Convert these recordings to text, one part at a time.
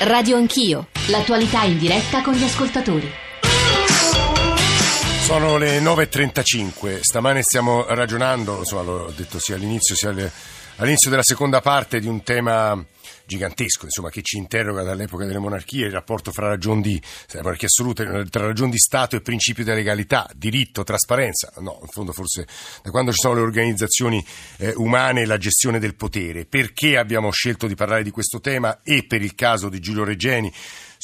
Radio Anch'io, l'attualità in diretta con gli ascoltatori. Sono le 9.35, stamane stiamo ragionando, insomma l'ho detto sia all'inizio sia all'inizio della seconda parte di un tema gigantesco, insomma, che ci interroga dall'epoca delle monarchie, il rapporto fra ragioni di, monarchia assoluta, tra ragioni di Stato e principio della legalità, diritto, trasparenza, no, in fondo forse da quando ci sono le organizzazioni eh, umane e la gestione del potere. Perché abbiamo scelto di parlare di questo tema e per il caso di Giulio Regeni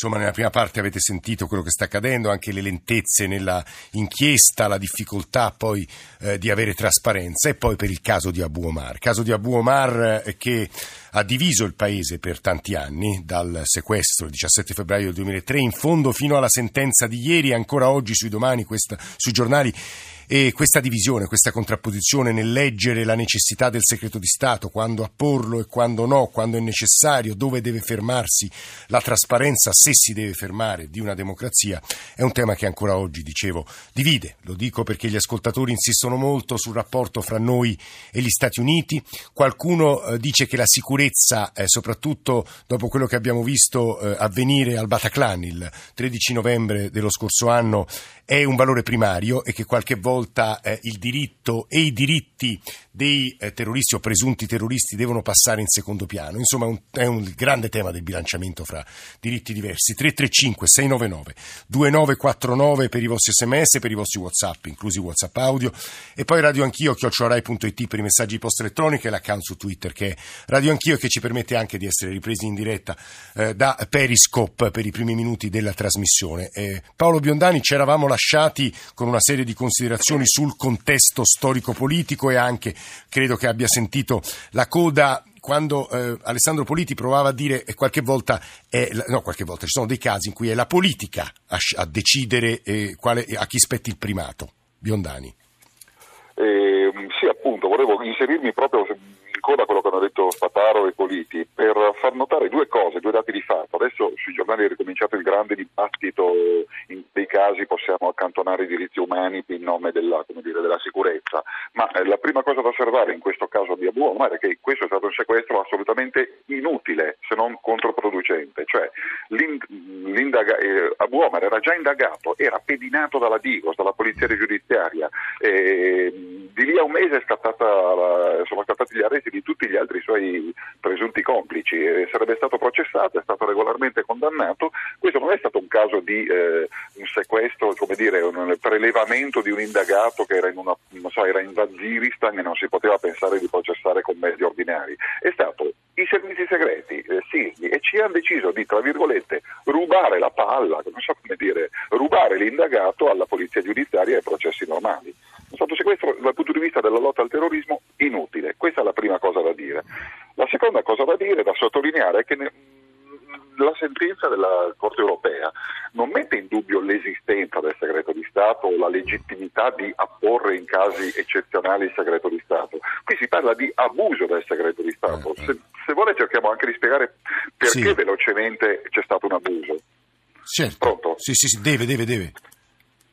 Insomma, nella prima parte avete sentito quello che sta accadendo, anche le lentezze nella inchiesta, la difficoltà poi eh, di avere trasparenza e poi per il caso di Abu Omar. Caso di Abu Omar eh, che ha diviso il paese per tanti anni, dal sequestro il 17 febbraio del 2003 in fondo fino alla sentenza di ieri, ancora oggi sui, domani, questa, sui giornali e questa divisione, questa contrapposizione nel leggere la necessità del segreto di Stato, quando apporlo e quando no, quando è necessario, dove deve fermarsi la trasparenza, se si deve fermare di una democrazia, è un tema che ancora oggi, dicevo, divide. Lo dico perché gli ascoltatori insistono molto sul rapporto fra noi e gli Stati Uniti. Qualcuno eh, dice che la sicurezza, eh, soprattutto dopo quello che abbiamo visto eh, avvenire al Bataclan il 13 novembre dello scorso anno, è un valore primario e che qualche volta eh, il diritto e i diritti dei eh, terroristi o presunti terroristi devono passare in secondo piano. Insomma, un, è un grande tema del bilanciamento fra diritti diversi. 335 699 2949 per i vostri sms, per i vostri whatsapp, inclusi whatsapp audio e poi radio anch'io, chiocciorai.it per i messaggi di posta elettronica e l'account su Twitter che è radio anch'io che ci permette anche di essere ripresi in diretta eh, da Periscope per i primi minuti della trasmissione. Eh, Paolo Biondani, ci eravamo lasciati lasciati con una serie di considerazioni sul contesto storico-politico e anche credo che abbia sentito la coda quando eh, Alessandro Politi provava a dire e qualche volta è, no qualche volta ci sono dei casi in cui è la politica a, a decidere eh, quale, a chi spetti il primato. Biondani. Eh, sì appunto volevo inserirmi proprio in coda a quello che hanno detto Spataro e Politi per far notare due cose, due dati di fatto. Adesso sui giornali è ricominciato il grande dibattito, in dei casi possiamo accantonare i diritti umani in nome della, dire, della sicurezza, ma eh, la prima cosa da osservare in questo caso di Abu Omar è che questo è stato un sequestro assolutamente inutile se non controproducente, cioè eh, Abu Omar era già indagato, era pedinato dalla Digos, dalla polizia giudiziaria, di lì a un mese sono scattati gli arresti di tutti gli altri suoi presunti complici, sarebbe stato processato, è stato regolarmente condannato, questo non è stato un caso di eh, un sequestro, come dire, un prelevamento di un indagato che era in, una, so, era in Waziristan e non si poteva pensare di processare con mezzi ordinari, è stato i servizi SISMI e ci hanno deciso di, tra virgolette, rubare la palla, non so come dire, rubare l'indagato alla polizia giudiziaria e ai processi normali. È stato sequestro dal punto di vista della lotta al terrorismo inutile, questa è la prima cosa da dire. La seconda cosa da dire, da sottolineare, è che ne, la sentenza della Corte europea non mette in dubbio l'esistenza del segreto di Stato o la legittimità di apporre in casi eccezionali il segreto di Stato. Qui si parla di abuso del segreto di Stato. Eh, eh. Se, se vuole cerchiamo anche di spiegare perché sì. velocemente c'è stato un abuso. Certo. Pronto? Sì, sì, sì, deve, deve, deve.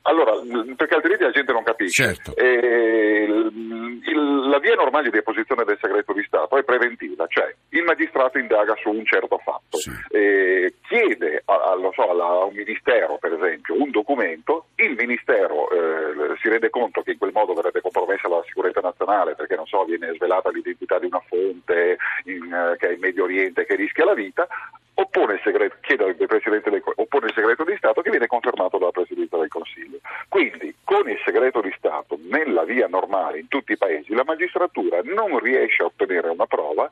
Allora, perché altrimenti la gente non capisce. Certo. Eh, il, la via normale di deposizione del segreto di Stato è preventiva, cioè il magistrato indaga su un certo fatto, sì. eh, chiede a, a, so, a, un ministero, per esempio, un documento, il ministero eh, si rende conto che in quel modo verrebbe compromessa la sicurezza nazionale perché non so, viene svelata l'identità di una fonte in, eh, che è in Medio Oriente che rischia la vita, oppone il segreto, chiede al Presidente del, oppone il segreto di Stato che viene confermato dalla Presidenza del Consiglio. Quindi con il segreto di Stato nella via normale in tutti i paesi la magistratura non riesce a ottenere una prova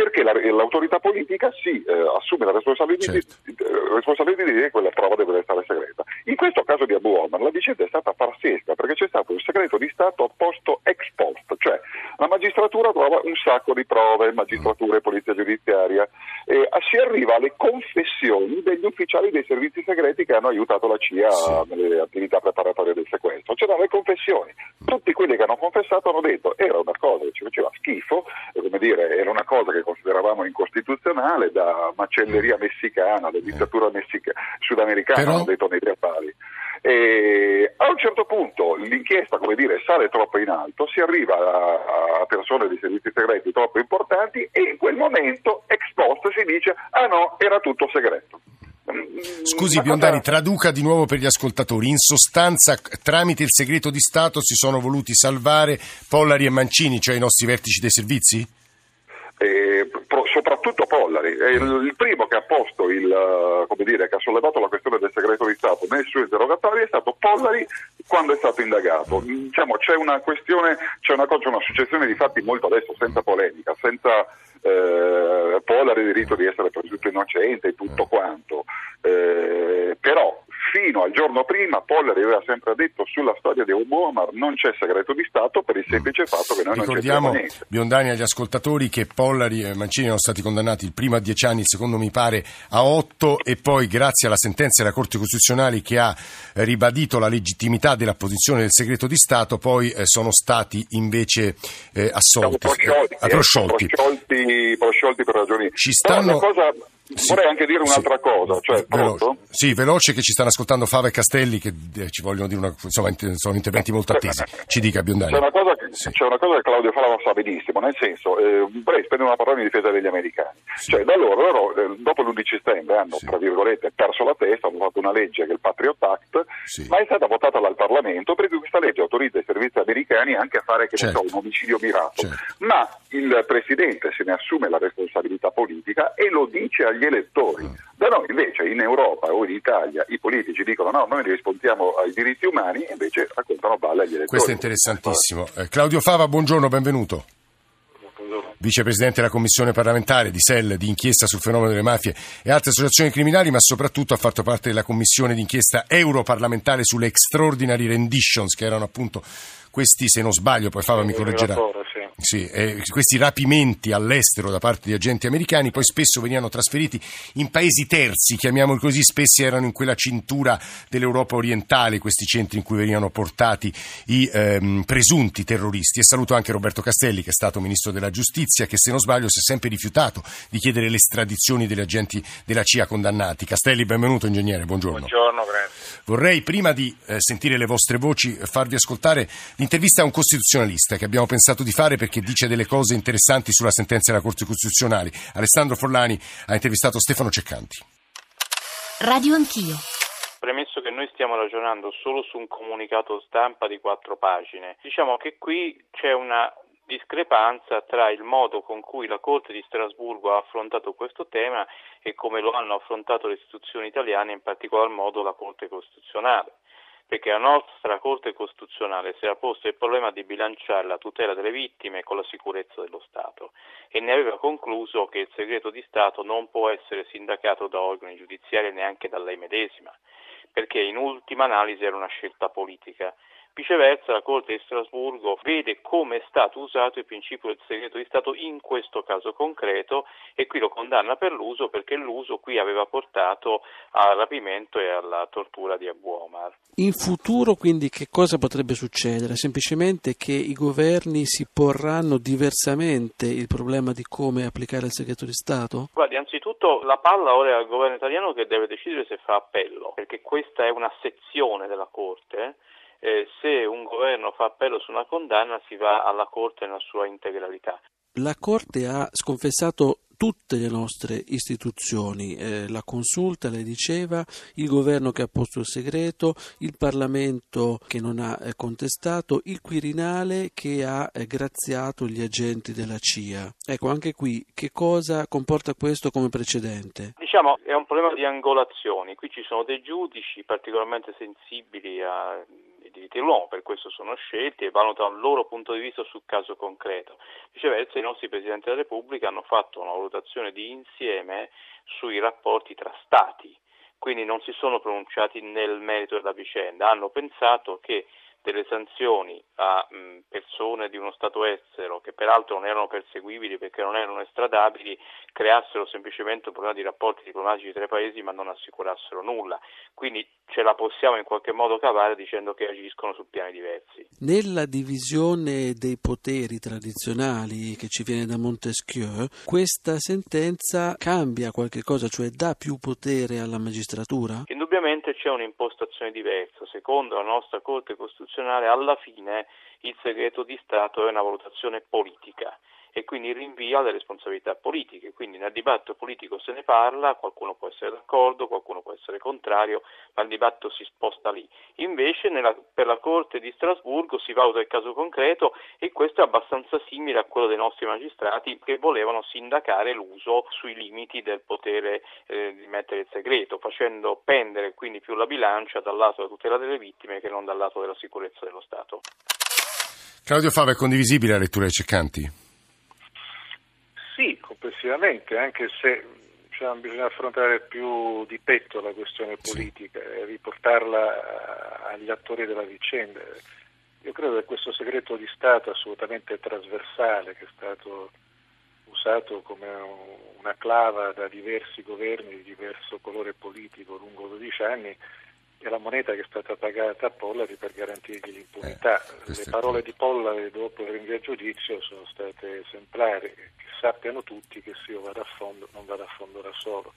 perché la, l'autorità politica si eh, assume la responsabilità, certo. di, eh, responsabilità di dire che quella prova deve restare segreta. In questo caso di Abu Omar la vicenda è stata pazzesca perché c'è stato un segreto di Stato posto ex post, cioè la magistratura trova un sacco di prove, magistratura e polizia giudiziaria, e si arriva alle confessioni degli ufficiali dei servizi segreti che hanno aiutato la CIA sì. nelle attività preparatorie del sequestro. C'erano le confessioni. Tutti quelli che hanno confessato hanno detto era una cosa che ci faceva schifo, come dire, era una cosa che consideravamo incostituzionale da macelleria messicana, da dittatura messica- sudamericana, Però... hanno detto nei verbali. E a un certo punto l'inchiesta come dire, sale troppo in alto, si arriva a, a persone di servizi segreti troppo importanti e in quel momento ex post si si dice ah no, era tutto segreto. Scusi Biondani, traduca di nuovo per gli ascoltatori. In sostanza, tramite il segreto di Stato si sono voluti salvare Pollari e Mancini, cioè i nostri vertici dei servizi? Eh, soprattutto Pollari, è il, il, primo che ha posto il, dire, che ha sollevato la questione del segreto di Stato nel suo interrogatorio è stato Pollari quando è stato indagato. Diciamo, c'è una questione, c'è una, c'è una successione di fatti molto adesso senza polemica, senza eh, Pollari diritto di essere presunto innocente e tutto quanto, eh, però fino al giorno prima Pollari aveva sempre detto sulla storia di Muammar non c'è segreto di Stato per il semplice fatto che noi Ricordiamo, non c'è Biondani agli ascoltatori che Pollari e Mancini erano stati condannati il primo a dieci anni, il secondo mi pare a otto e poi grazie alla sentenza della Corte Costituzionale che ha ribadito la legittimità della posizione del segreto di Stato poi eh, sono stati invece eh, assolti, prosciolti, eh, prosciolti. Prosciolti, prosciolti per ragioni... Ci stanno... Sì, Vorrei anche dire un'altra sì, cosa. Cioè, veloce, sì, veloce che ci stanno ascoltando Fava e Castelli che eh, ci vogliono dire una, insomma, sono interventi molto attesi. Ci dica Biondani. C'è una cosa che, sì. c'è una cosa che Claudio Fava sa benissimo, nel senso, eh, vorrei spendere una parola in difesa degli americani. Cioè, da loro, loro eh, dopo l'11 settembre hanno, tra virgolette, perso la testa, hanno fatto una legge che è il Patriot Act, ma è stata votata dal Parlamento perché questa legge autorizza i servizi americani anche a fare, che certo. so, un omicidio mirato. Certo. Ma il Presidente se ne assume la responsabilità politica e lo dice agli elettori. Mm. Da noi invece in Europa o in Italia i politici dicono no, noi rispondiamo ai diritti umani e invece raccontano balle agli elettori. Questo è interessantissimo. Eh, Claudio Fava, buongiorno, benvenuto. Vicepresidente della Commissione parlamentare di SEL di inchiesta sul fenomeno delle mafie e altre associazioni criminali, ma soprattutto ha fatto parte della Commissione di inchiesta europarlamentare sulle extraordinary renditions, che erano appunto questi, se non sbaglio, poi Fava mi correggerà. Sì, eh, questi rapimenti all'estero da parte di agenti americani poi spesso venivano trasferiti in paesi terzi, chiamiamoli così, spesso erano in quella cintura dell'Europa orientale, questi centri in cui venivano portati i ehm, presunti terroristi. E saluto anche Roberto Castelli, che è stato ministro della giustizia, che se non sbaglio si è sempre rifiutato di chiedere le estradizioni degli agenti della CIA condannati. Castelli, benvenuto ingegnere, buongiorno. Buongiorno, grazie. Vorrei prima di eh, sentire le vostre voci farvi ascoltare l'intervista a un costituzionalista che abbiamo pensato di fare perché perché dice delle cose interessanti sulla sentenza della Corte Costituzionale. Alessandro Forlani ha intervistato Stefano Ceccanti. Radio Anch'io. Premesso che noi stiamo ragionando solo su un comunicato stampa di quattro pagine, diciamo che qui c'è una discrepanza tra il modo con cui la Corte di Strasburgo ha affrontato questo tema e come lo hanno affrontato le istituzioni italiane, in particolar modo la Corte Costituzionale perché la nostra Corte Costituzionale si era posto il problema di bilanciare la tutela delle vittime con la sicurezza dello Stato e ne aveva concluso che il segreto di Stato non può essere sindacato da organi giudiziari neanche da lei medesima, perché in ultima analisi era una scelta politica Viceversa la Corte di Strasburgo vede come è stato usato il principio del segreto di Stato in questo caso concreto e qui lo condanna per l'uso perché l'uso qui aveva portato al rapimento e alla tortura di Abu Omar. In futuro quindi che cosa potrebbe succedere? Semplicemente che i governi si porranno diversamente il problema di come applicare il segreto di Stato? Guardi, anzitutto la palla ora è al governo italiano che deve decidere se fa appello, perché questa è una sezione della Corte eh, se un governo fa appello su una condanna si va alla Corte nella sua integralità. La Corte ha sconfessato tutte le nostre istituzioni, eh, la consulta, le diceva, il governo che ha posto il segreto, il Parlamento che non ha eh, contestato, il Quirinale che ha eh, graziato gli agenti della CIA. Ecco, anche qui che cosa comporta questo come precedente? Diciamo è un problema di angolazioni, qui ci sono dei giudici particolarmente sensibili a i diritti dell'uomo, per questo sono scelti e valutano il loro punto di vista sul caso concreto. Viceversa i nostri Presidenti della Repubblica hanno fatto una valutazione di insieme sui rapporti tra Stati, quindi non si sono pronunciati nel merito della vicenda, hanno pensato che delle sanzioni a mh, persone di uno Stato estero che peraltro non erano perseguibili perché non erano estradabili creassero semplicemente un problema di rapporti diplomatici tra i paesi ma non assicurassero nulla. Quindi ce la possiamo in qualche modo cavare dicendo che agiscono su piani diversi. Nella divisione dei poteri tradizionali che ci viene da Montesquieu, questa sentenza cambia qualche cosa, cioè dà più potere alla magistratura? Indubbiamente c'è un'impostazione diversa. Secondo la nostra Corte Costituzionale, alla fine il segreto di Stato è una valutazione politica e quindi rinvia alle responsabilità politiche. Quindi nel dibattito politico se ne parla, qualcuno può essere d'accordo, qualcuno può essere contrario, ma il dibattito si sposta lì. Invece nella, per la Corte di Strasburgo si valuta il caso concreto e questo è abbastanza simile a quello dei nostri magistrati che volevano sindacare l'uso sui limiti del potere eh, di mettere il segreto, facendo pendere quindi più la bilancia dal lato della tutela delle vittime che non dal lato della sicurezza dello Stato. Claudio Fava, è condivisibile la lettura dei Ceccanti? Complessivamente, anche se diciamo, bisogna affrontare più di petto la questione politica e riportarla agli attori della vicenda. Io credo che questo segreto di Stato assolutamente trasversale, che è stato usato come una clava da diversi governi di diverso colore politico lungo 12 anni, è la moneta che è stata pagata a Pollari per garantirgli l'impunità. Eh, Le parole di Pollari dopo il rinvio a giudizio sono state esemplari, che sappiano tutti che se io vado a fondo non vado a fondo da solo,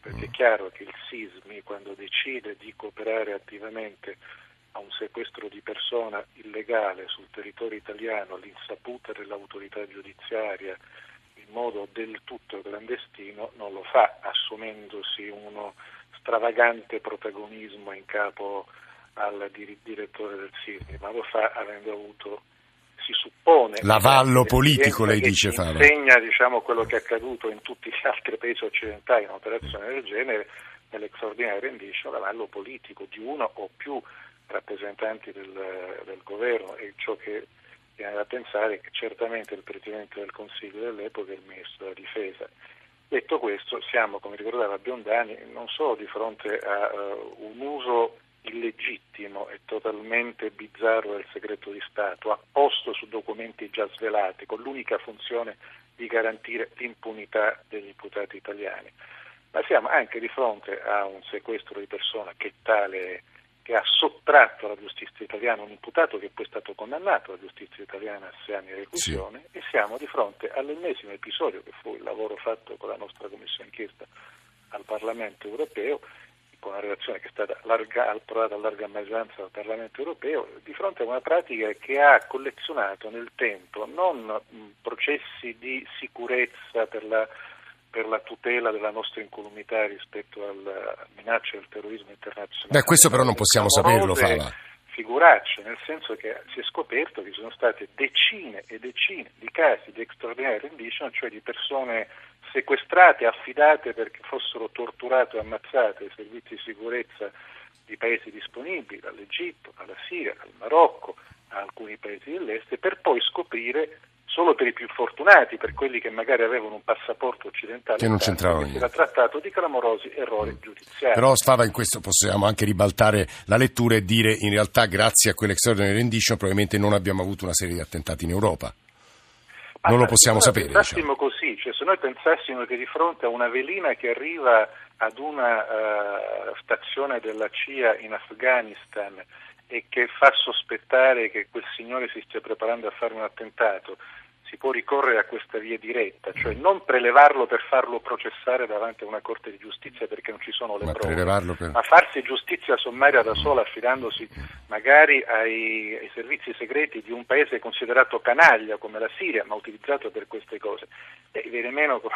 perché è mm. chiaro che il SISMI quando decide di cooperare attivamente a un sequestro di persona illegale sul territorio italiano all'insaputa dell'autorità giudiziaria modo del tutto clandestino non lo fa assumendosi uno stravagante protagonismo in capo al direttore del CIRNI, ma lo fa avendo avuto, si suppone... L'avallo politico, lei dice Fava. Insegna diciamo, quello che è accaduto in tutti gli altri paesi occidentali in operazioni del genere, nell'extraordinaria rendition, l'avallo politico di uno o più rappresentanti del, del governo e ciò che viene da pensare è che certamente il Presidente del Consiglio dell'epoca è il Ministro della Difesa. Detto questo, siamo, come ricordava Biondani, non solo di fronte a uh, un uso illegittimo e totalmente bizzarro del segreto di Stato, apposto su documenti già svelati, con l'unica funzione di garantire l'impunità degli imputati italiani, ma siamo anche di fronte a un sequestro di persona che tale che ha sottratto alla giustizia italiana un imputato che poi è stato condannato alla giustizia italiana a sei anni di reclusione sì. e siamo di fronte all'ennesimo episodio che fu il lavoro fatto con la nostra commissione inchiesta al Parlamento europeo con una relazione che è stata larga, approvata a larga maggioranza dal Parlamento europeo, di fronte a una pratica che ha collezionato nel tempo non processi di sicurezza per la per la tutela della nostra incolumità rispetto alla minaccia del terrorismo internazionale. Beh, questo però non possiamo saperlo, Fava. Figuracce, nel senso che si è scoperto che ci sono state decine e decine di casi di extraordinary rendition, cioè di persone sequestrate, affidate perché fossero torturate o ammazzate ai servizi di sicurezza di paesi disponibili, dall'Egitto, alla Siria, al Marocco, a alcuni paesi dell'Est, per poi scoprire solo per i più fortunati, per quelli che magari avevano un passaporto occidentale, che non c'entravano niente. Era trattato di clamorosi errori mm. giudiziari. Però Stava in questo possiamo anche ribaltare la lettura e dire in realtà grazie a quell'extraordinary rendition probabilmente non abbiamo avuto una serie di attentati in Europa. Non lo possiamo se sapere. Pensassimo diciamo. così, cioè se noi pensassimo che di fronte a una velina che arriva ad una uh, stazione della CIA in Afghanistan e che fa sospettare che quel signore si stia preparando a fare un attentato, si può ricorrere a questa via diretta, cioè non prelevarlo per farlo processare davanti a una corte di giustizia perché non ci sono le ma prove, per... ma farsi giustizia sommaria da sola affidandosi magari ai, ai, servizi segreti di un paese considerato canaglia come la Siria, ma utilizzato per queste cose, e viene meno come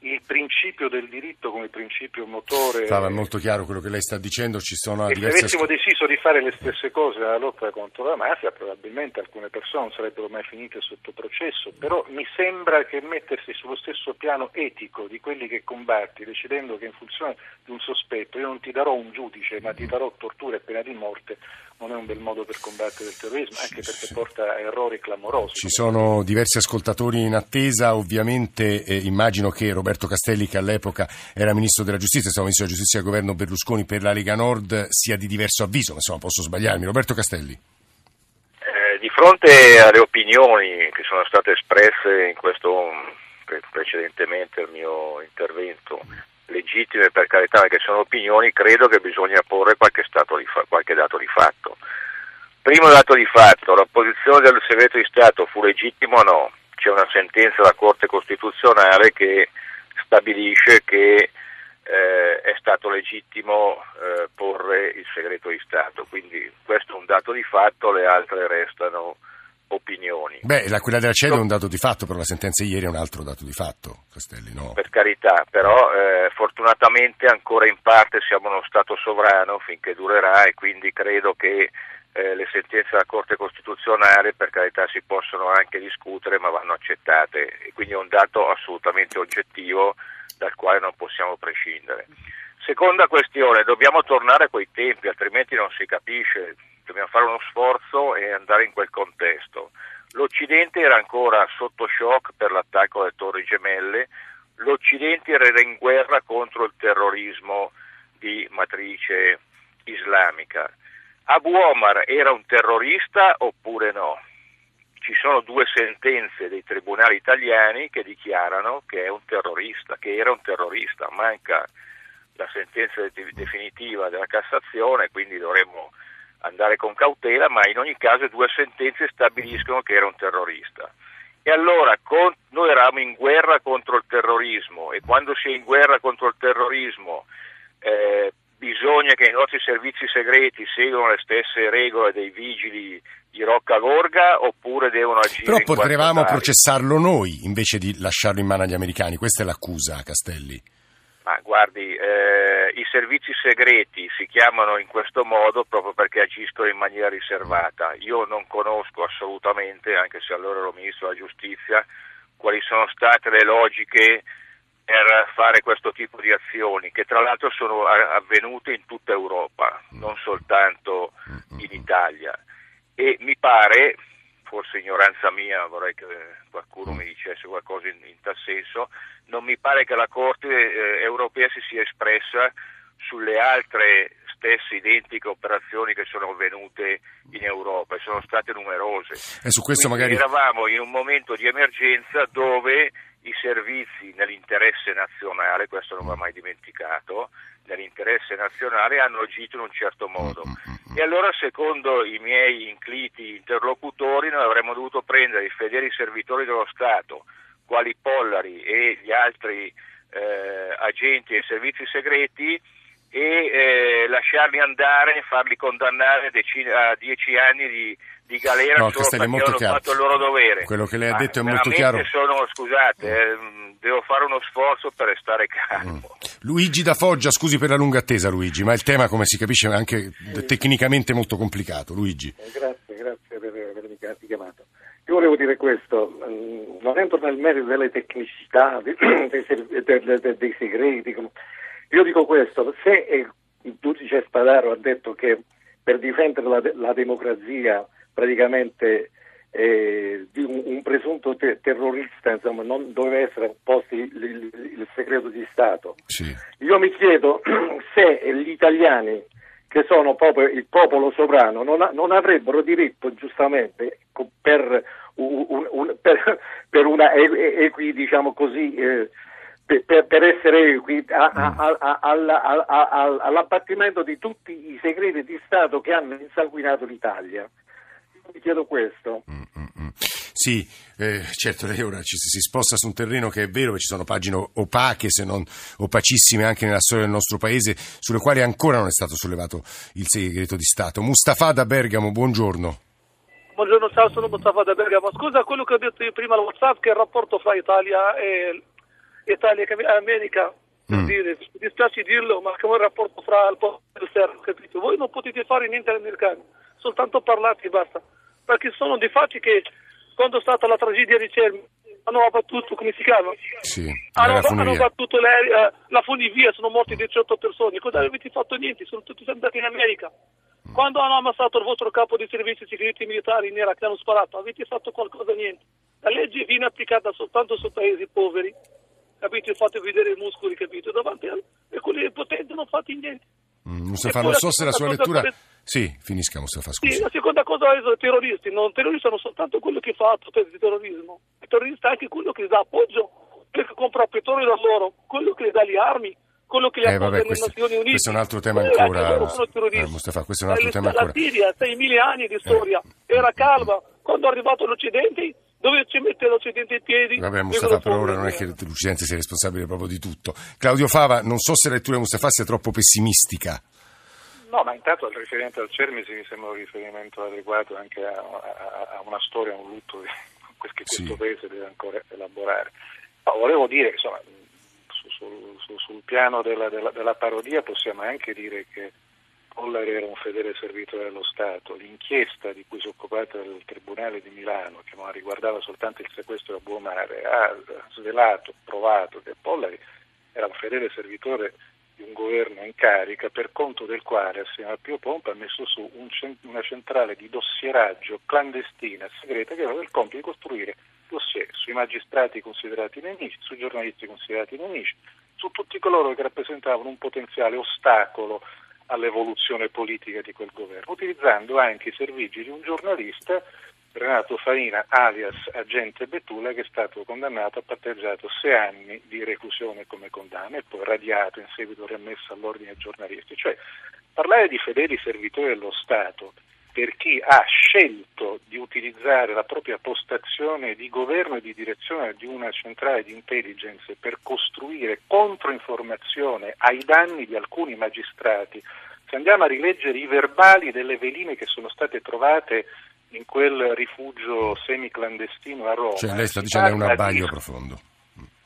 il principio del diritto come principio motore. Stava molto chiaro quello che lei sta dicendo, ci sono e diverse... Se avessimo deciso di fare le stesse cose nella lotta contro la mafia, probabilmente alcune persone non sarebbero mai finite sotto processo, però mi sembra che mettersi sullo stesso piano etico di quelli che combatti, decidendo che in funzione di un sospetto io non ti darò un giudice, ma ti darò tortura e pena di morte, non è un bel modo per combattere il terrorismo, anche perché porta a errori clamorosi. Ci sono diversi ascoltatori in attesa, ovviamente eh, immagino che Roberto Castelli, che all'epoca era Ministro della Giustizia, stava Ministro della Giustizia del governo Berlusconi per la Lega Nord, sia di diverso avviso, ma insomma posso sbagliarmi. Roberto Castelli. Eh, di fronte alle opinioni che sono state espresse in questo precedentemente al mio intervento legittime per carità perché sono opinioni, credo che bisogna porre qualche, fa- qualche dato di fatto. Primo dato di fatto, la posizione del segreto di Stato fu legittima o no? C'è una sentenza della Corte Costituzionale che stabilisce che eh, è stato legittimo eh, porre il segreto di Stato, quindi questo è un dato di fatto, le altre restano opinioni. Beh, la, quella della CEDO è un dato di fatto, però la sentenza ieri è un altro dato di fatto, Castelli, no? Per carità, però eh, fortunatamente ancora in parte siamo uno Stato sovrano finché durerà e quindi credo che eh, le sentenze della Corte Costituzionale per carità si possono anche discutere ma vanno accettate e quindi è un dato assolutamente oggettivo dal quale non possiamo prescindere. Seconda questione, dobbiamo tornare a quei tempi, altrimenti non si capisce, dobbiamo fare uno sforzo e andare in quel contesto. L'Occidente era ancora sotto shock per l'attacco alle Torri Gemelle, l'Occidente era in guerra contro il terrorismo di matrice islamica. Abu Omar era un terrorista oppure no? Ci sono due sentenze dei tribunali italiani che dichiarano che è un terrorista, che era un terrorista, manca la sentenza definitiva della Cassazione, quindi dovremmo andare con cautela, ma in ogni caso due sentenze stabiliscono che era un terrorista. E allora con, noi eravamo in guerra contro il terrorismo e quando si è in guerra contro il terrorismo eh, bisogna che i nostri servizi segreti seguano le stesse regole dei vigili di Rocca Gorga oppure devono agire Però potevamo processarlo noi invece di lasciarlo in mano agli americani, questa è l'accusa Castelli. Ma guardi, eh, i servizi segreti si chiamano in questo modo proprio perché agiscono in maniera riservata. Io non conosco assolutamente, anche se allora ero ministro della giustizia, quali sono state le logiche per fare questo tipo di azioni, che tra l'altro sono avvenute in tutta Europa, non soltanto in Italia. E mi pare, forse ignoranza mia, vorrei che qualcuno mi dicesse qualcosa in, in tal senso, non mi pare che la Corte eh, europea si sia espressa sulle altre stesse identiche operazioni che sono avvenute in Europa e sono state numerose. E su questo magari... Eravamo in un momento di emergenza dove i servizi nell'interesse nazionale, questo non va mai dimenticato, nell'interesse nazionale hanno agito in un certo modo. E allora, secondo i miei incliti interlocutori, noi avremmo dovuto prendere i fedeli servitori dello Stato, quali Pollari e gli altri eh, agenti e servizi segreti, e eh, lasciarli andare, farli condannare a dieci anni di di galera no, solo perché molto hanno chiaro. fatto il loro dovere. Quello che lei ha Ma detto è molto chiaro. Sono, scusate, eh, devo fare uno sforzo per restare calmo. Luigi da Foggia, scusi per la lunga attesa Luigi, ma il tema come si capisce è anche tecnicamente molto complicato. Luigi. Eh, grazie, grazie per avermi chiamato. Io volevo dire questo, mm, non entro nel merito delle tecnicità, dei, dei ser- de- de- dei segreti, io dico questo, se il giudice Spadaro ha detto che per difendere la, la democrazia praticamente eh, di un, un presunto te- terrorista insomma, non doveva essere posto il, il- il segreto di Stato. Sì. Io mi chiedo se gli italiani, che sono proprio il popolo sovrano, non, ha- non avrebbero diritto giustamente per, un- un- per, per una equi, diciamo così, eh, per, per- essere equi a- a- a- a- alla- a- a- a- all'abbattimento di tutti i segreti di Stato che hanno insanguinato l'Italia. Io Mi chiedo questo. Mm, mm, mm. Sì, eh, certo, lei ora ci, si sposta su un terreno che è vero che ci sono pagine opache, se non opacissime anche nella storia del nostro paese, sulle quali ancora non è stato sollevato il segreto di Stato. Mustafa da Bergamo, buongiorno. Buongiorno, ciao, sono Mustafa da Bergamo. Scusa quello che ho detto io prima al WhatsApp, che è il rapporto fra Italia e, Italia e America. Per Mm. dire, mi dispiace dirlo, ma come il rapporto fra il popolo e il serbo, capito? Voi non potete fare niente agli americani, soltanto parlate e basta. Perché sono di fatti che quando è stata la tragedia di Cermi hanno abbattuto, come si chiama? Sì, Hanno, la hanno funivia. battuto le- eh, la funivia, sono morti 18 persone. Cosa avete fatto niente? Sono tutti andati in America. Quando hanno ammazzato il vostro capo di servizi segreti militari in Iraq, hanno sparato, avete fatto qualcosa? Niente. La legge viene applicata soltanto su paesi poveri, capito? Fate vedere i muscoli, capito? Davanti a e quelli potenti non fate niente. Mm, Mustafa, non so se la la sua lettura... cosa- Sì, finisca Mustafa, Sì, scusi. la seconda cosa è i terroristi. Non terroristi sono soltanto quello che fa atto di terrorismo. Il terrorista è anche quello che dà appoggio, quello che compra petrolio da loro, quello che dà le armi, quello che li Eh, vabbè, questo, Nazioni Unite. questo è un altro tema Eh, ancora. eh, Mustafa, questo è un altro La- tema La ancora. Siria, 6.000 anni di storia, era calma. Quando è arrivato l'Occidente, dove ci mette l'Occidente in piedi? Vabbè, Mustafa, per ora non è che l'Occidente sia responsabile proprio di tutto. Claudio Fava, non so se la lettura di Mustafa sia troppo pessimistica. No, ma intanto il riferimento al Cermisi mi sembra un riferimento adeguato anche a, a, a una storia, a un lutto che questo sì. paese deve ancora elaborare. Ma volevo dire, insomma, su, su, su, sul piano della, della, della, parodia possiamo anche dire che Pollari era un fedele servitore dello Stato. L'inchiesta di cui si è occupata il Tribunale di Milano, che non riguardava soltanto il sequestro a Buomare, ha svelato, provato che Pollari era un fedele servitore di un governo in carica per conto del quale assieme a Pio Pompa ha messo su un, una centrale di dossieraggio clandestina segreta che aveva il compito di costruire dossier sui magistrati considerati nemici, sui giornalisti considerati nemici, su tutti coloro che rappresentavano un potenziale ostacolo all'evoluzione politica di quel governo, utilizzando anche i servigi di un giornalista Renato Farina, alias agente Betula, che è stato condannato, ha patteggiato sei anni di reclusione come condanna e poi radiato in seguito riammesso all'ordine giornalisti. Cioè, parlare di fedeli servitori dello Stato per chi ha scelto di utilizzare la propria postazione di governo e di direzione di una centrale di intelligence per costruire controinformazione ai danni di alcuni magistrati. Se andiamo a rileggere i verbali delle veline che sono state trovate in quel rifugio semiclandestino a Roma. Cioè lei sta dicendo è un abbaglio di... profondo.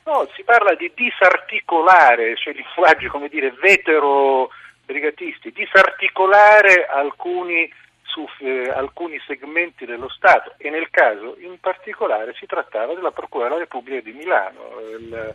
No, si parla di disarticolare, cioè linguaggi come dire vetero brigatisti, disarticolare alcuni, su, eh, alcuni segmenti dello Stato e nel caso in particolare si trattava della Procura della Repubblica di Milano. Il,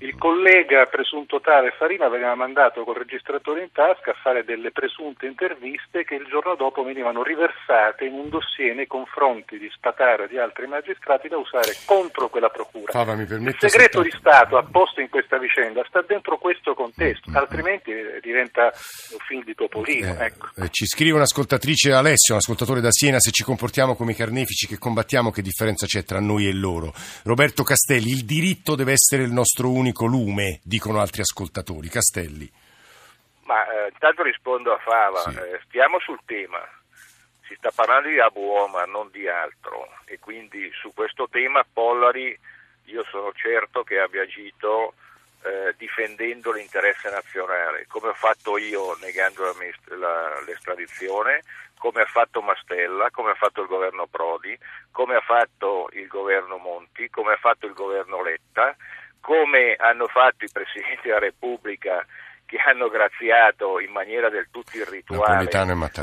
il collega presunto tale Farina veniva mandato col registratore in tasca a fare delle presunte interviste che il giorno dopo venivano riversate in un dossier nei confronti di Spataro e di altri magistrati da usare contro quella procura. Fava, il segreto di Stato apposto in questa vicenda sta dentro questo contesto, mm-hmm. altrimenti diventa un film di Topolino. Eh, ecco. eh, ci scrive un'ascoltatrice Alessio, un ascoltatore da Siena, se ci comportiamo come i carnefici che combattiamo che differenza c'è tra noi e loro. Roberto Castelli, il diritto deve essere il nostro unico unico lume, dicono altri ascoltatori. Castelli. Ma eh, intanto rispondo a Fava, sì. eh, stiamo sul tema, si sta parlando di Abu Omar, non di altro, e quindi su questo tema Pollari io sono certo che abbia agito eh, difendendo l'interesse nazionale, come ho fatto io negando la, la, l'estradizione, come ha fatto Mastella, come ha fatto il governo Prodi, come ha fatto il governo Monti, come ha fatto il governo Letta come hanno fatto i Presidenti della Repubblica che hanno graziato in maniera del tutto irrituale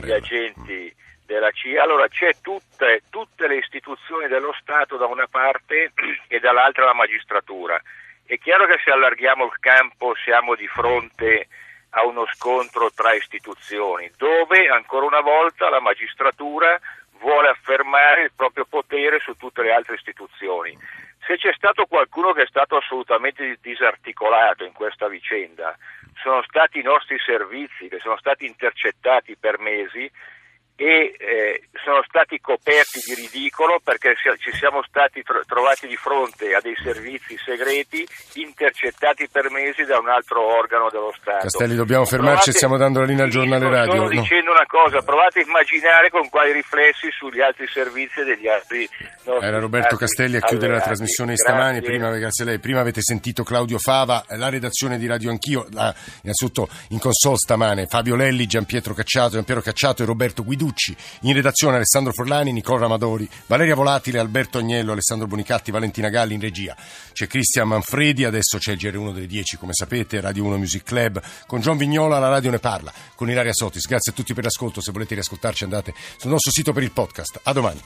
gli agenti della CIA. Allora c'è tutte, tutte le istituzioni dello Stato da una parte e dall'altra la magistratura. È chiaro che se allarghiamo il campo siamo di fronte a uno scontro tra istituzioni, dove ancora una volta la magistratura vuole affermare il proprio potere su tutte le altre istituzioni. Se c'è stato qualcuno che è stato assolutamente disarticolato in questa vicenda, sono stati i nostri servizi che sono stati intercettati per mesi e eh, sono stati coperti di ridicolo perché ci siamo stati trovati di fronte a dei servizi segreti intercettati per mesi da un altro organo dello Stato. Castelli, dobbiamo fermarci, provate, stiamo dando la linea al giornale radio. Sto no. dicendo una cosa, provate a immaginare con quali riflessi sugli altri servizi e degli altri Era Roberto Castelli a chiudere la trasmissione di stamani, prima, grazie a lei. Prima avete sentito Claudio Fava, la redazione di Radio Anch'io, la, innanzitutto in console stamane Fabio Lelli, Giampietro Cacciato, Giampiero Cacciato e Roberto Guiducci. In redazione Alessandro Forlani, Nicola Amadori, Valeria Volatile, Alberto Agnello, Alessandro Bonicatti, Valentina Galli in regia. C'è Cristian Manfredi, adesso c'è il GR1 delle 10, come sapete, Radio 1 Music Club. Con John Vignola la radio ne parla, con Ilaria Sotis. Grazie a tutti per l'ascolto. Se volete riascoltarci andate sul nostro sito per il podcast. A domani.